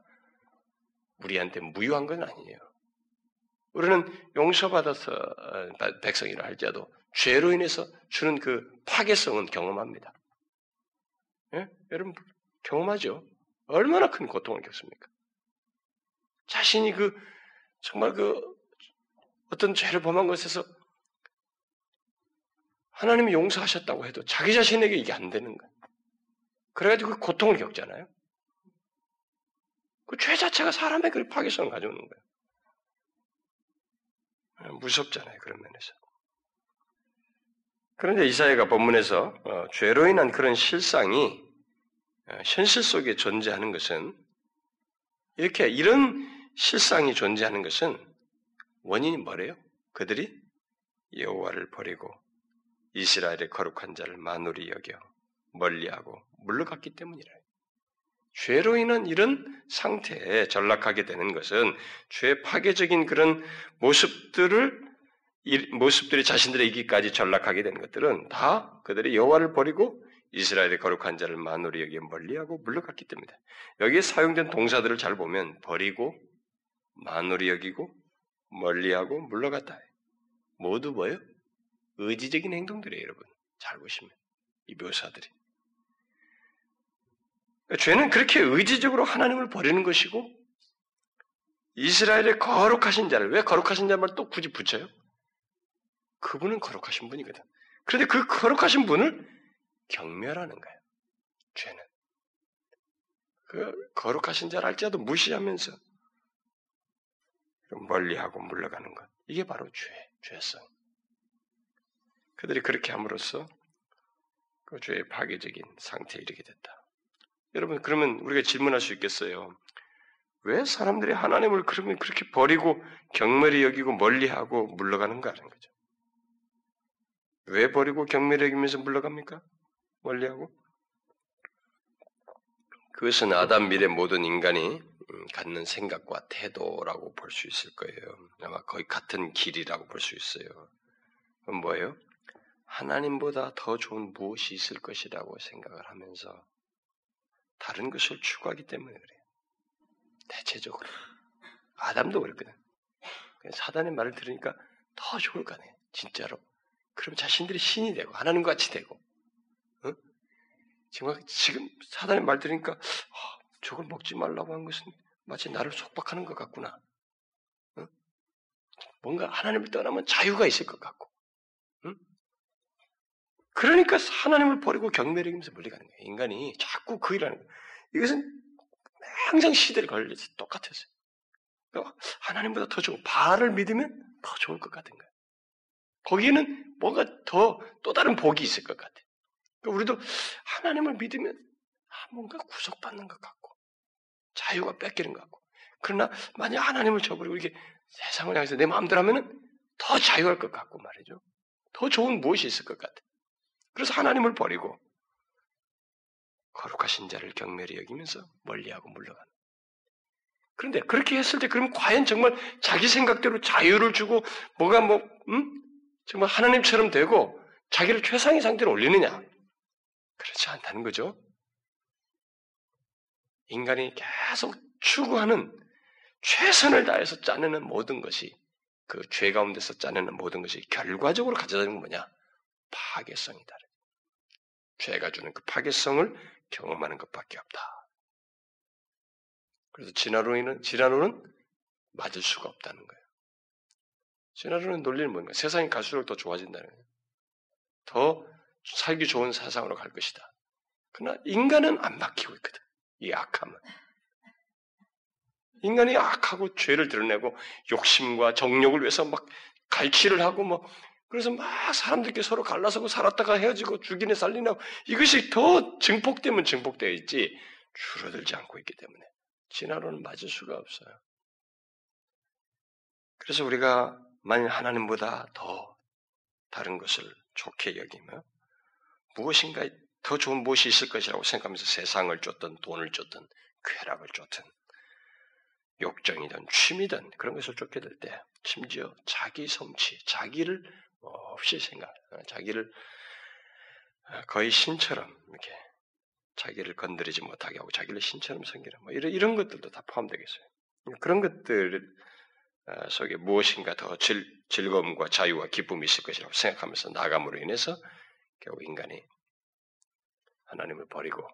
Speaker 1: 우리한테 무효한 건 아니에요. 우리는 용서받아서 어, 백성이라 할지라도 죄로 인해서 주는 그 파괴성은 경험합니다. 예? 여러분 경험하죠? 얼마나 큰 고통을 겪습니까? 자신이 그 정말 그 어떤 죄를 범한 것에서 하나님이 용서하셨다고 해도 자기 자신에게 이게 안 되는 거예요. 그래가지고 그 고통을 겪잖아요. 그 죄 자체가 사람의 그 파괴성을 가져오는 거예요. 무섭잖아요. 그런 면에서. 그런데 이사야가 본문에서 어, 죄로 인한 그런 실상이 어, 현실 속에 존재하는 것은 이렇게 이런 실상이 존재하는 것은 원인이 뭐래요? 그들이 여호와를 버리고 이스라엘의 거룩한 자를 만홀히 여겨 멀리하고 물러갔기 때문이라. 죄로 인한 이런 상태에 전락하게 되는 것은 죄 파괴적인 그런 모습들을 모습들이 자신들의 이기까지 전락하게 되는 것들은 다 그들이 여호와를 버리고 이스라엘의 거룩한 자를 만홀히 여기에 멀리하고 물러갔기 때문이다. 여기에 사용된 동사들을 잘 보면 버리고 만홀히 여기고 멀리하고 물러갔다. 모두 뭐예요? 의지적인 행동들이에요, 여러분. 잘 보시면 이 묘사들이. 죄는 그렇게 의지적으로 하나님을 버리는 것이고 이스라엘의 거룩하신 자를 왜 거룩하신 자를 또 굳이 붙여요? 그분은 거룩하신 분이거든. 그런데 그 거룩하신 분을 경멸하는 거예요. 죄는. 그 거룩하신 자를 할지라도 무시하면서 멀리하고 물러가는 것. 이게 바로 죄, 죄성. 그들이 그렇게 함으로써 그 죄의 파괴적인 상태에 이르게 됐다. 여러분, 그러면 우리가 질문할 수 있겠어요. 왜 사람들이 하나님을 그러면 그렇게 버리고 경멸히 여기고 멀리하고 물러가는가 하는 거죠. 왜 버리고 경멸히 여기면서 물러갑니까? 멀리하고? 그것은 아담 미래 모든 인간이 음, 갖는 생각과 태도라고 볼 수 있을 거예요. 아마 거의 같은 길이라고 볼 수 있어요. 그건 뭐예요? 하나님보다 더 좋은 무엇이 있을 것이라고 생각을 하면서 다른 것을 추구하기 때문에 그래요. 대체적으로. 아담도 그랬거든. 사단의 말을 들으니까 더 좋을 거 아니에요. 진짜로. 그럼 자신들이 신이 되고 하나님과 같이 되고. 어? 정말 지금 사단의 말 들으니까 어, 저걸 먹지 말라고 한 것은 마치 나를 속박하는 것 같구나. 어? 뭔가 하나님을 떠나면 자유가 있을 것 같고. 응? 그러니까 하나님을 버리고 경멸의 힘에서 멀리 가는 거예요. 인간이 자꾸 그 일하는 거예요. 이것은 항상 시대를 걸려서 똑같았어요. 그러니까 하나님보다 더 좋은 바알을 믿으면 더 좋을 것 같은 거예요. 거기에는 뭔가 더 또 다른 복이 있을 것 같아요. 그러니까 우리도 하나님을 믿으면 아, 뭔가 구속받는 것 같고 자유가 뺏기는 것 같고 그러나 만약 하나님을 저버리고 이렇게 세상을 향해서 내 마음대로 하면은 더 자유할 것 같고 말이죠. 더 좋은 무엇이 있을 것 같아. 그래서 하나님을 버리고 거룩하신 자를 경멸히 여기면서 멀리하고 물러가는. 그런데 그렇게 했을 때 그럼 과연 정말 자기 생각대로 자유를 주고 뭐가 뭐 음? 정말 하나님처럼 되고 자기를 최상의 상태로 올리느냐? 그렇지 않다는 거죠. 인간이 계속 추구하는 최선을 다해서 짜내는 모든 것이 그 죄 가운데서 짜내는 모든 것이 결과적으로 가져다는 건 뭐냐? 파괴성이다. 죄가 주는 그 파괴성을 경험하는 것밖에 없다. 그래서 진화론은 진화론은 맞을 수가 없다는 거예요. 진화론은 논리는 뭔가? 세상이 갈수록 더 좋아진다는 거예요. 더 살기 좋은 세상으로 갈 것이다. 그러나 인간은 안 막히고 있거든. 이 악함은. 인간이 악하고 죄를 드러내고 욕심과 정욕을 위해서 막 갈취를 하고 뭐 그래서 막 사람들끼리 서로 갈라서고 살았다가 헤어지고 죽이네 살리나 이것이 더 증폭되면 증폭되어 있지 줄어들지 않고 있기 때문에 진화로는 맞을 수가 없어요. 그래서 우리가 만일 하나님보다 더 다른 것을 좋게 여기며 무엇인가 더 좋은 무엇이 있을 것이라고 생각하면서 세상을 쫓든 돈을 쫓든 쾌락을 쫓든 욕정이든 취미든 그런 것을 쫓게 될 때, 심지어 자기 성취, 자기를 없이 생각, 어, 자기를 어, 거의 신처럼 이렇게 자기를 건드리지 못하게 하고 자기를 신처럼 섬기는 뭐 이런 이런 것들도 다 포함되겠어요. 그런 것들 어, 속에 무엇인가 더 즐, 즐거움과 자유와 기쁨이 있을 것이라고 생각하면서 나감으로 인해서 결국 인간이 하나님을 버리고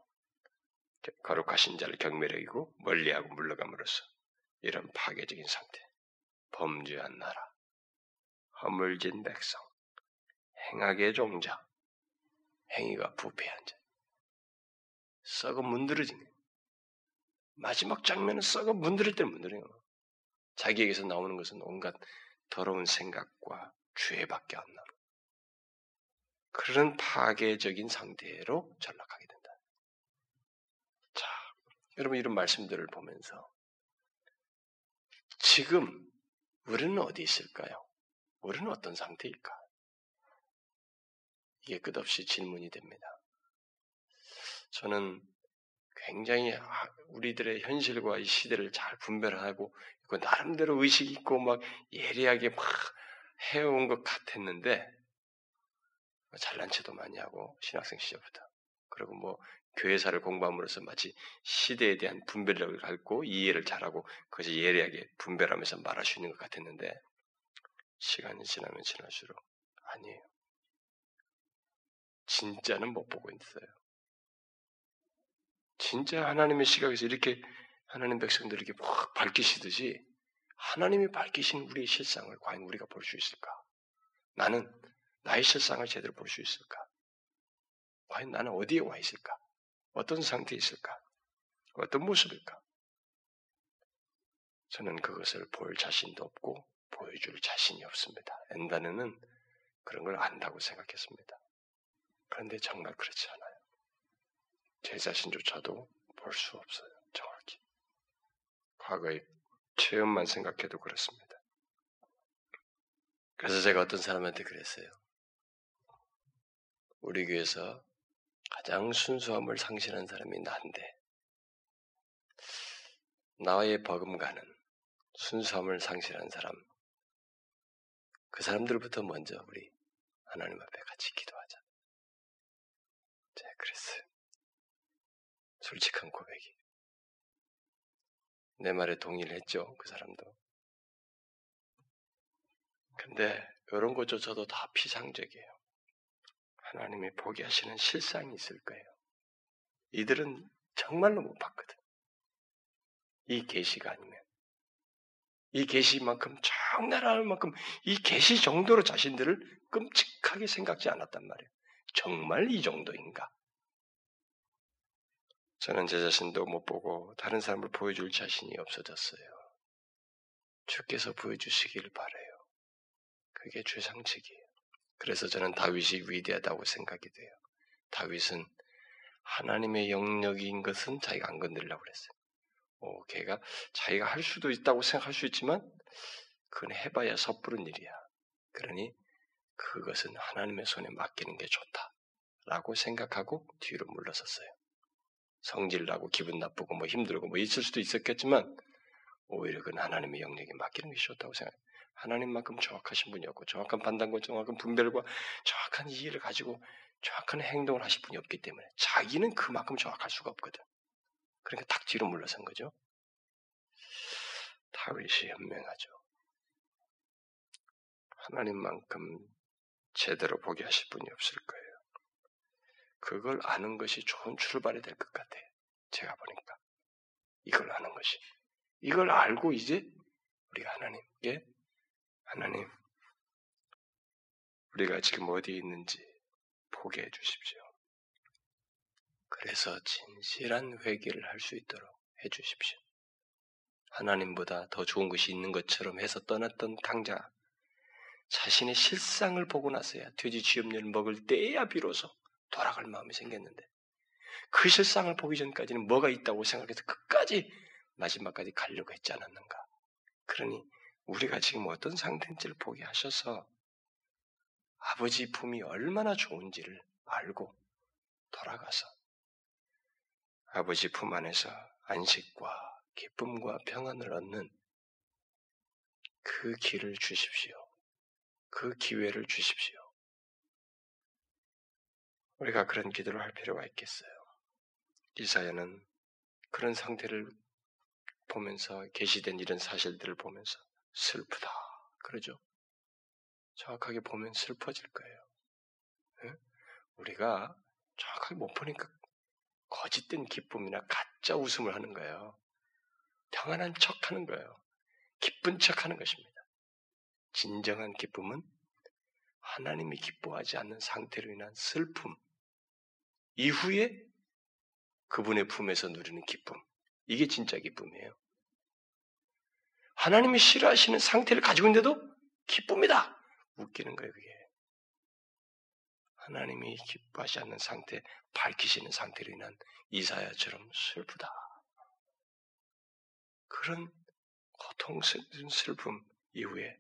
Speaker 1: 거룩하신 자를 경멸하고 멀리하고 물러감으로써 이런 파괴적인 상태, 범죄한 나라, 허물진 백성, 행악의 종자, 행위가 부패한 자, 썩어 문드러진 마지막 장면은 썩어 문드릴 때 문드려요. 자기에게서 나오는 것은 온갖 더러운 생각과 죄밖에 안 나고 그런 파괴적인 상태로 전락하게 된다. 자, 여러분 이런 말씀들을 보면서 지금 우리는 어디 있을까요? 우리는 어떤 상태일까? 이게 끝없이 질문이 됩니다. 저는 굉장히 우리들의 현실과 이 시대를 잘 분별하고 그 나름대로 의식 있고 막 예리하게 막 해온 것 같았는데 잘난 체도 많이 하고 신학생 시절부터 그리고 뭐 교회사를 공부함으로써 마치 시대에 대한 분별력을 갖고 이해를 잘하고 그것이 예리하게 분별하면서 말할 수 있는 것 같았는데 시간이 지나면 지날수록 아니에요. 진짜는 못 보고 있어요. 진짜 하나님의 시각에서 이렇게 하나님 백성들 이렇게 확 밝히시듯이 하나님이 밝히신 우리의 실상을 과연 우리가 볼 수 있을까? 나는 나의 실상을 제대로 볼 수 있을까? 과연 나는 어디에 와 있을까? 어떤 상태에 있을까? 어떤 모습일까? 저는 그것을 볼 자신도 없고 보여줄 자신이 없습니다. 엔다는 그런 걸 안다고 생각했습니다. 그런데 정말 그렇지 않아요. 제 자신조차도 볼 수 없어요. 정확히. 과거의 체험만 생각해도 그렇습니다. 그래서 제가 어떤 사람한테 그랬어요. 우리 교회에서 가장 순수함을 상실한 사람이 나인데 나의 버금가는 순수함을 상실한 사람 그 사람들부터 먼저 우리 하나님 앞에 같이 기도하자. 제가 그랬어요. 솔직한 고백이. 내 말에 동의를 했죠. 그 사람도. 근데 이런 것조차도 다 피상적이에요. 하나님이 보게 하시는 실상이 있을 거예요. 이들은 정말로 못 봤거든. 이 계시가 아니면 이 계시만큼 적나라할 만큼 이 계시 정도로 자신들을 끔찍하게 생각지 않았단 말이에요. 정말 이 정도인가? 저는 제 자신도 못 보고 다른 사람을 보여줄 자신이 없어졌어요. 주께서 보여주시길 바래요. 그게 최상책이에요. 그래서 저는 다윗이 위대하다고 생각이 돼요. 다윗은 하나님의 영역인 것은 자기가 안 건드리려고 그랬어요. 오, 걔가 자기가 할 수도 있다고 생각할 수 있지만 그건 해봐야 섣부른 일이야. 그러니 그것은 하나님의 손에 맡기는 게 좋다라고 생각하고 뒤로 물러섰어요. 성질나고 기분 나쁘고 뭐 힘들고 뭐 있을 수도 있었겠지만 오히려 그건 하나님의 영역에 맡기는 게 좋다고 생각. 해요. 하나님만큼 정확하신 분이 없고 정확한 판단과 정확한 분별과 정확한 이해를 가지고 정확한 행동을 하실 분이 없기 때문에 자기는 그만큼 정확할 수가 없거든. 그러니까 탁 뒤로 물러선 거죠. 다윗이 현명하죠. 하나님만큼 제대로 보게 하실 분이 없을 거예요. 그걸 아는 것이 좋은 출발이 될 것 같아요. 제가 보니까. 이걸 아는 것이. 이걸 알고 이제 우리가 하나님께 하나님, 우리가 지금 어디에 있는지 보게 해 주십시오. 그래서 진실한 회개를 할 수 있도록 해 주십시오. 하나님보다 더 좋은 것이 있는 것처럼 해서 떠났던 강자, 자신의 실상을 보고 나서야 돼지 쥐염려를 먹을 때야 비로소 돌아갈 마음이 생겼는데 그 실상을 보기 전까지는 뭐가 있다고 생각해서 끝까지 마지막까지 가려고 했지 않았는가. 그러니 우리가 지금 어떤 상태인지를 보게 하셔서 아버지 품이 얼마나 좋은지를 알고 돌아가서 아버지 품 안에서 안식과 기쁨과 평안을 얻는 그 길을 주십시오. 그 기회를 주십시오. 우리가 그런 기도를 할 필요가 있겠어요. 이사야는 그런 상태를 보면서 계시된 이런 사실들을 보면서 슬프다 그러죠. 정확하게 보면 슬퍼질 거예요. 네? 우리가 정확하게 못 보니까 거짓된 기쁨이나 가짜 웃음을 하는 거예요. 평안한 척 하는 거예요. 기쁜 척 하는 것입니다. 진정한 기쁨은 하나님이 기뻐하지 않는 상태로 인한 슬픔, 이후에 그분의 품에서 누리는 기쁨. 이게 진짜 기쁨이에요. 하나님이 싫어하시는 상태를 가지고 있는데도 기쁨이다. 웃기는 거예요, 그게. 하나님이 기뻐하지 않는 상태, 밝히시는 상태로 인한 이사야처럼 슬프다. 그런 고통스러운 슬픔 이후에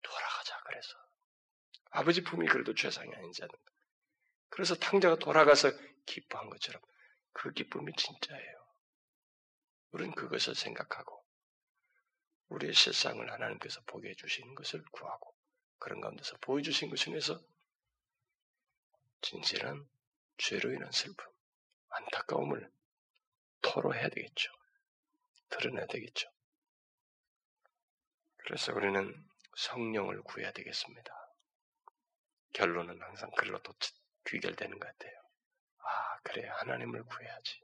Speaker 1: 돌아가자 그래서 아버지 품이 그래도 죄상이 아닌지 않는 그래서 탕자가 돌아가서 기뻐한 것처럼 그 기쁨이 진짜예요. 우리는 그것을 생각하고 우리의 실상을 하나님께서 보게 해주시는 것을 구하고 그런 가운데서 보여주신 것을 위해서 진실한 죄로 인한 슬픔, 안타까움을 토로해야 되겠죠. 드러내야 되겠죠. 그래서 우리는 성령을 구해야 되겠습니다. 결론은 항상 글로 도 귀결되는 것 같아요. 아, 그래. 하나님을 구해야지.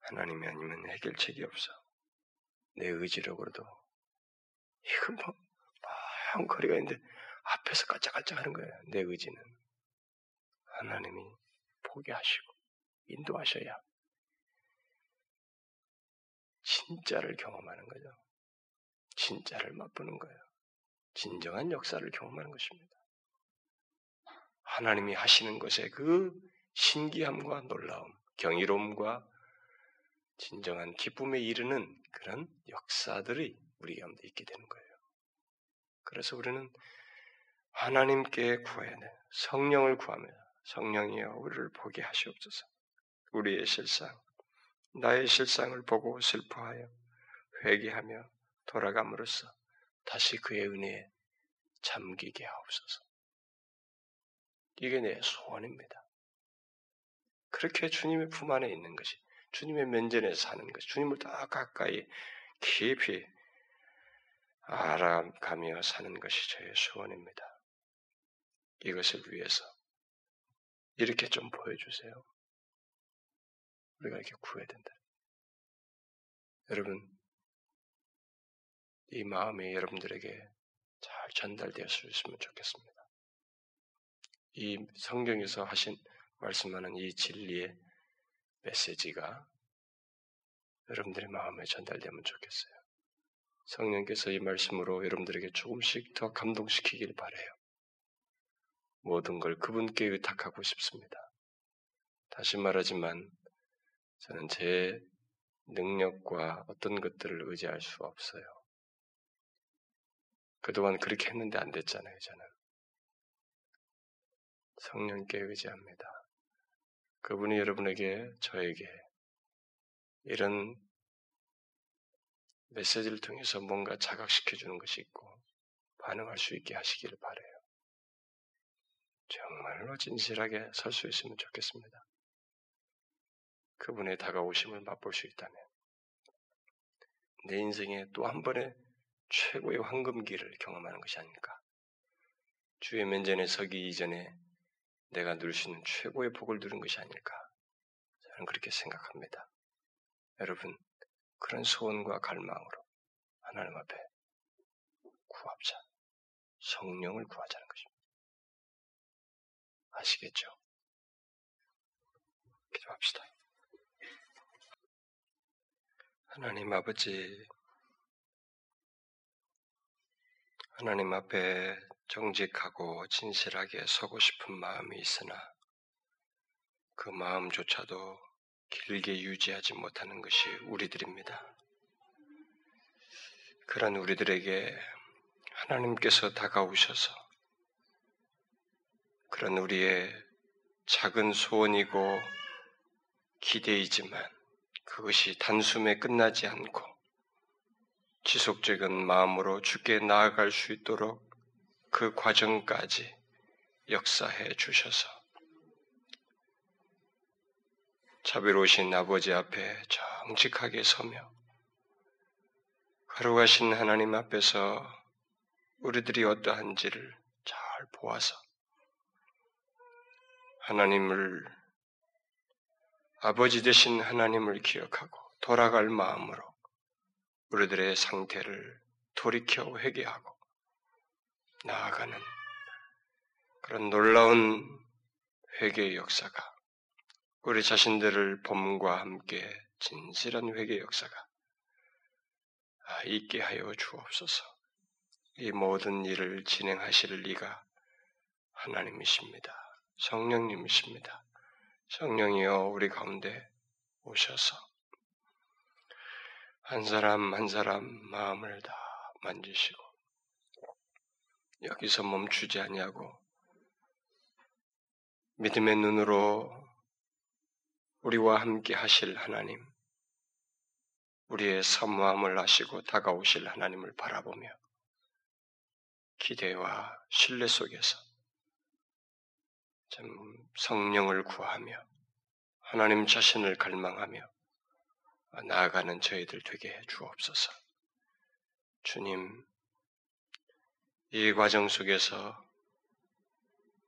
Speaker 1: 하나님이 아니면 해결책이 없어. 내 의지력으로도. 이건 뭐, 아, 거리가 있는데 앞에서 깔짝깔짝 하는 거예요. 내 의지는. 하나님이 포기하시고 인도하셔야 진짜를 경험하는 거죠. 진짜를 맛보는 거예요. 진정한 역사를 경험하는 것입니다. 하나님이 하시는 것에 그 신기함과 놀라움, 경이로움과 진정한 기쁨에 이르는 그런 역사들이 우리 가운데 있게 되는 거예요. 그래서 우리는 하나님께 구해야 돼. 성령을 구하며 성령이여 우리를 보게 하시옵소서. 우리의 실상, 나의 실상을 보고 슬퍼하여 회개하며 돌아감으로써 다시 그의 은혜에 잠기게 하옵소서. 이게 내 소원입니다. 그렇게 주님의 품 안에 있는 것이, 주님의 면전에 사는 것, 주님을 더 가까이 깊이 알아가며 사는 것이 저의 소원입니다. 이것을 위해서 이렇게 좀 보여주세요. 우리가 이렇게 구해야 된다. 여러분, 이 마음이 여러분들에게 잘 전달되었으면 좋겠습니다. 이 성경에서 하신 말씀하는 이 진리의 메시지가 여러분들의 마음에 전달되면 좋겠어요. 성령께서 이 말씀으로 여러분들에게 조금씩 더 감동시키길 바래요. 모든 걸 그분께 의탁하고 싶습니다. 다시 말하지만 저는 제 능력과 어떤 것들을 의지할 수 없어요. 그동안 그렇게 했는데 안 됐잖아요, 저는. 성령께 의지합니다. 그분이 여러분에게, 저에게 이런 메시지를 통해서 뭔가 자각시켜주는 것이 있고 반응할 수 있게 하시기를 바래요. 정말로 진실하게 설 수 있으면 좋겠습니다. 그분의 다가오심을 맛볼 수 있다면 내 인생에 또 한 번의 최고의 황금기를 경험하는 것이 아닐까. 주의 면전에 서기 이전에 내가 누릴 수 있는 최고의 복을 누린 것이 아닐까. 저는 그렇게 생각합니다. 여러분, 그런 소원과 갈망으로 하나님 앞에 구합자, 성령을 구하자는 것입니다. 아시겠죠? 기도합시다. 하나님 아버지, 하나님 앞에 정직하고 진실하게 서고 싶은 마음이 있으나 그 마음조차도 길게 유지하지 못하는 것이 우리들입니다. 그런 우리들에게 하나님께서 다가오셔서 그런 우리의 작은 소원이고 기대이지만 그것이 단숨에 끝나지 않고 지속적인 마음으로 주께 나아갈 수 있도록 그 과정까지 역사해 주셔서 자비로우신 아버지 앞에 정직하게 서며 거룩하신 하나님 앞에서 우리들이 어떠한지를 잘 보아서 하나님을 아버지 되신 하나님을 기억하고 돌아갈 마음으로 우리들의 상태를 돌이켜 회개하고 나아가는 그런 놀라운 회개의 역사가 우리 자신들을 범과 함께 진실한 회개 역사가 아, 있게 하여 주옵소서. 이 모든 일을 진행하실 리가 하나님이십니다. 성령님이십니다. 성령이여 우리 가운데 오셔서 한 사람 한 사람 마음을 다 만지시고 여기서 멈추지 아니하고 믿음의 눈으로 우리와 함께 하실 하나님, 우리의 사모함을 아시고 다가오실 하나님을 바라보며 기대와 신뢰 속에서 참 성령을 구하며 하나님 자신을 갈망하며 나아가는 저희들 되게 해 주옵소서. 주님, 이 과정 속에서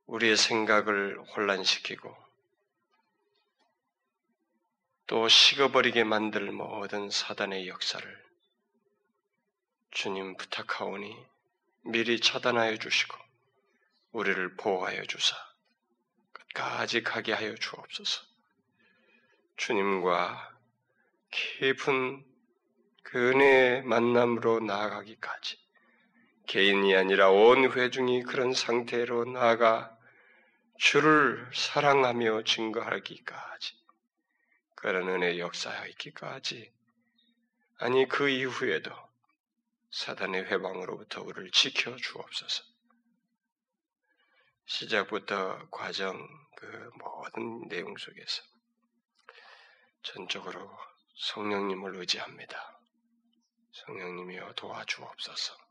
Speaker 1: 우리의 생각을 혼란시키고 또 식어버리게 만들 모든 사단의 역사를 주님 부탁하오니 미리 차단하여 주시고 우리를 보호하여 주사 끝까지 가게 하여 주옵소서. 주님과 깊은 그 은혜의 만남으로 나아가기까지 개인이 아니라 온 회중이 그런 상태로 나아가 주를 사랑하며 증거하기까지 그런 은혜 역사하기까지 아니 그 이후에도 사단의 회방으로부터 우리를 지켜 주옵소서. 시작부터 과정 그 모든 내용 속에서 전적으로 성령님을 의지합니다. 성령님이여 도와주옵소서.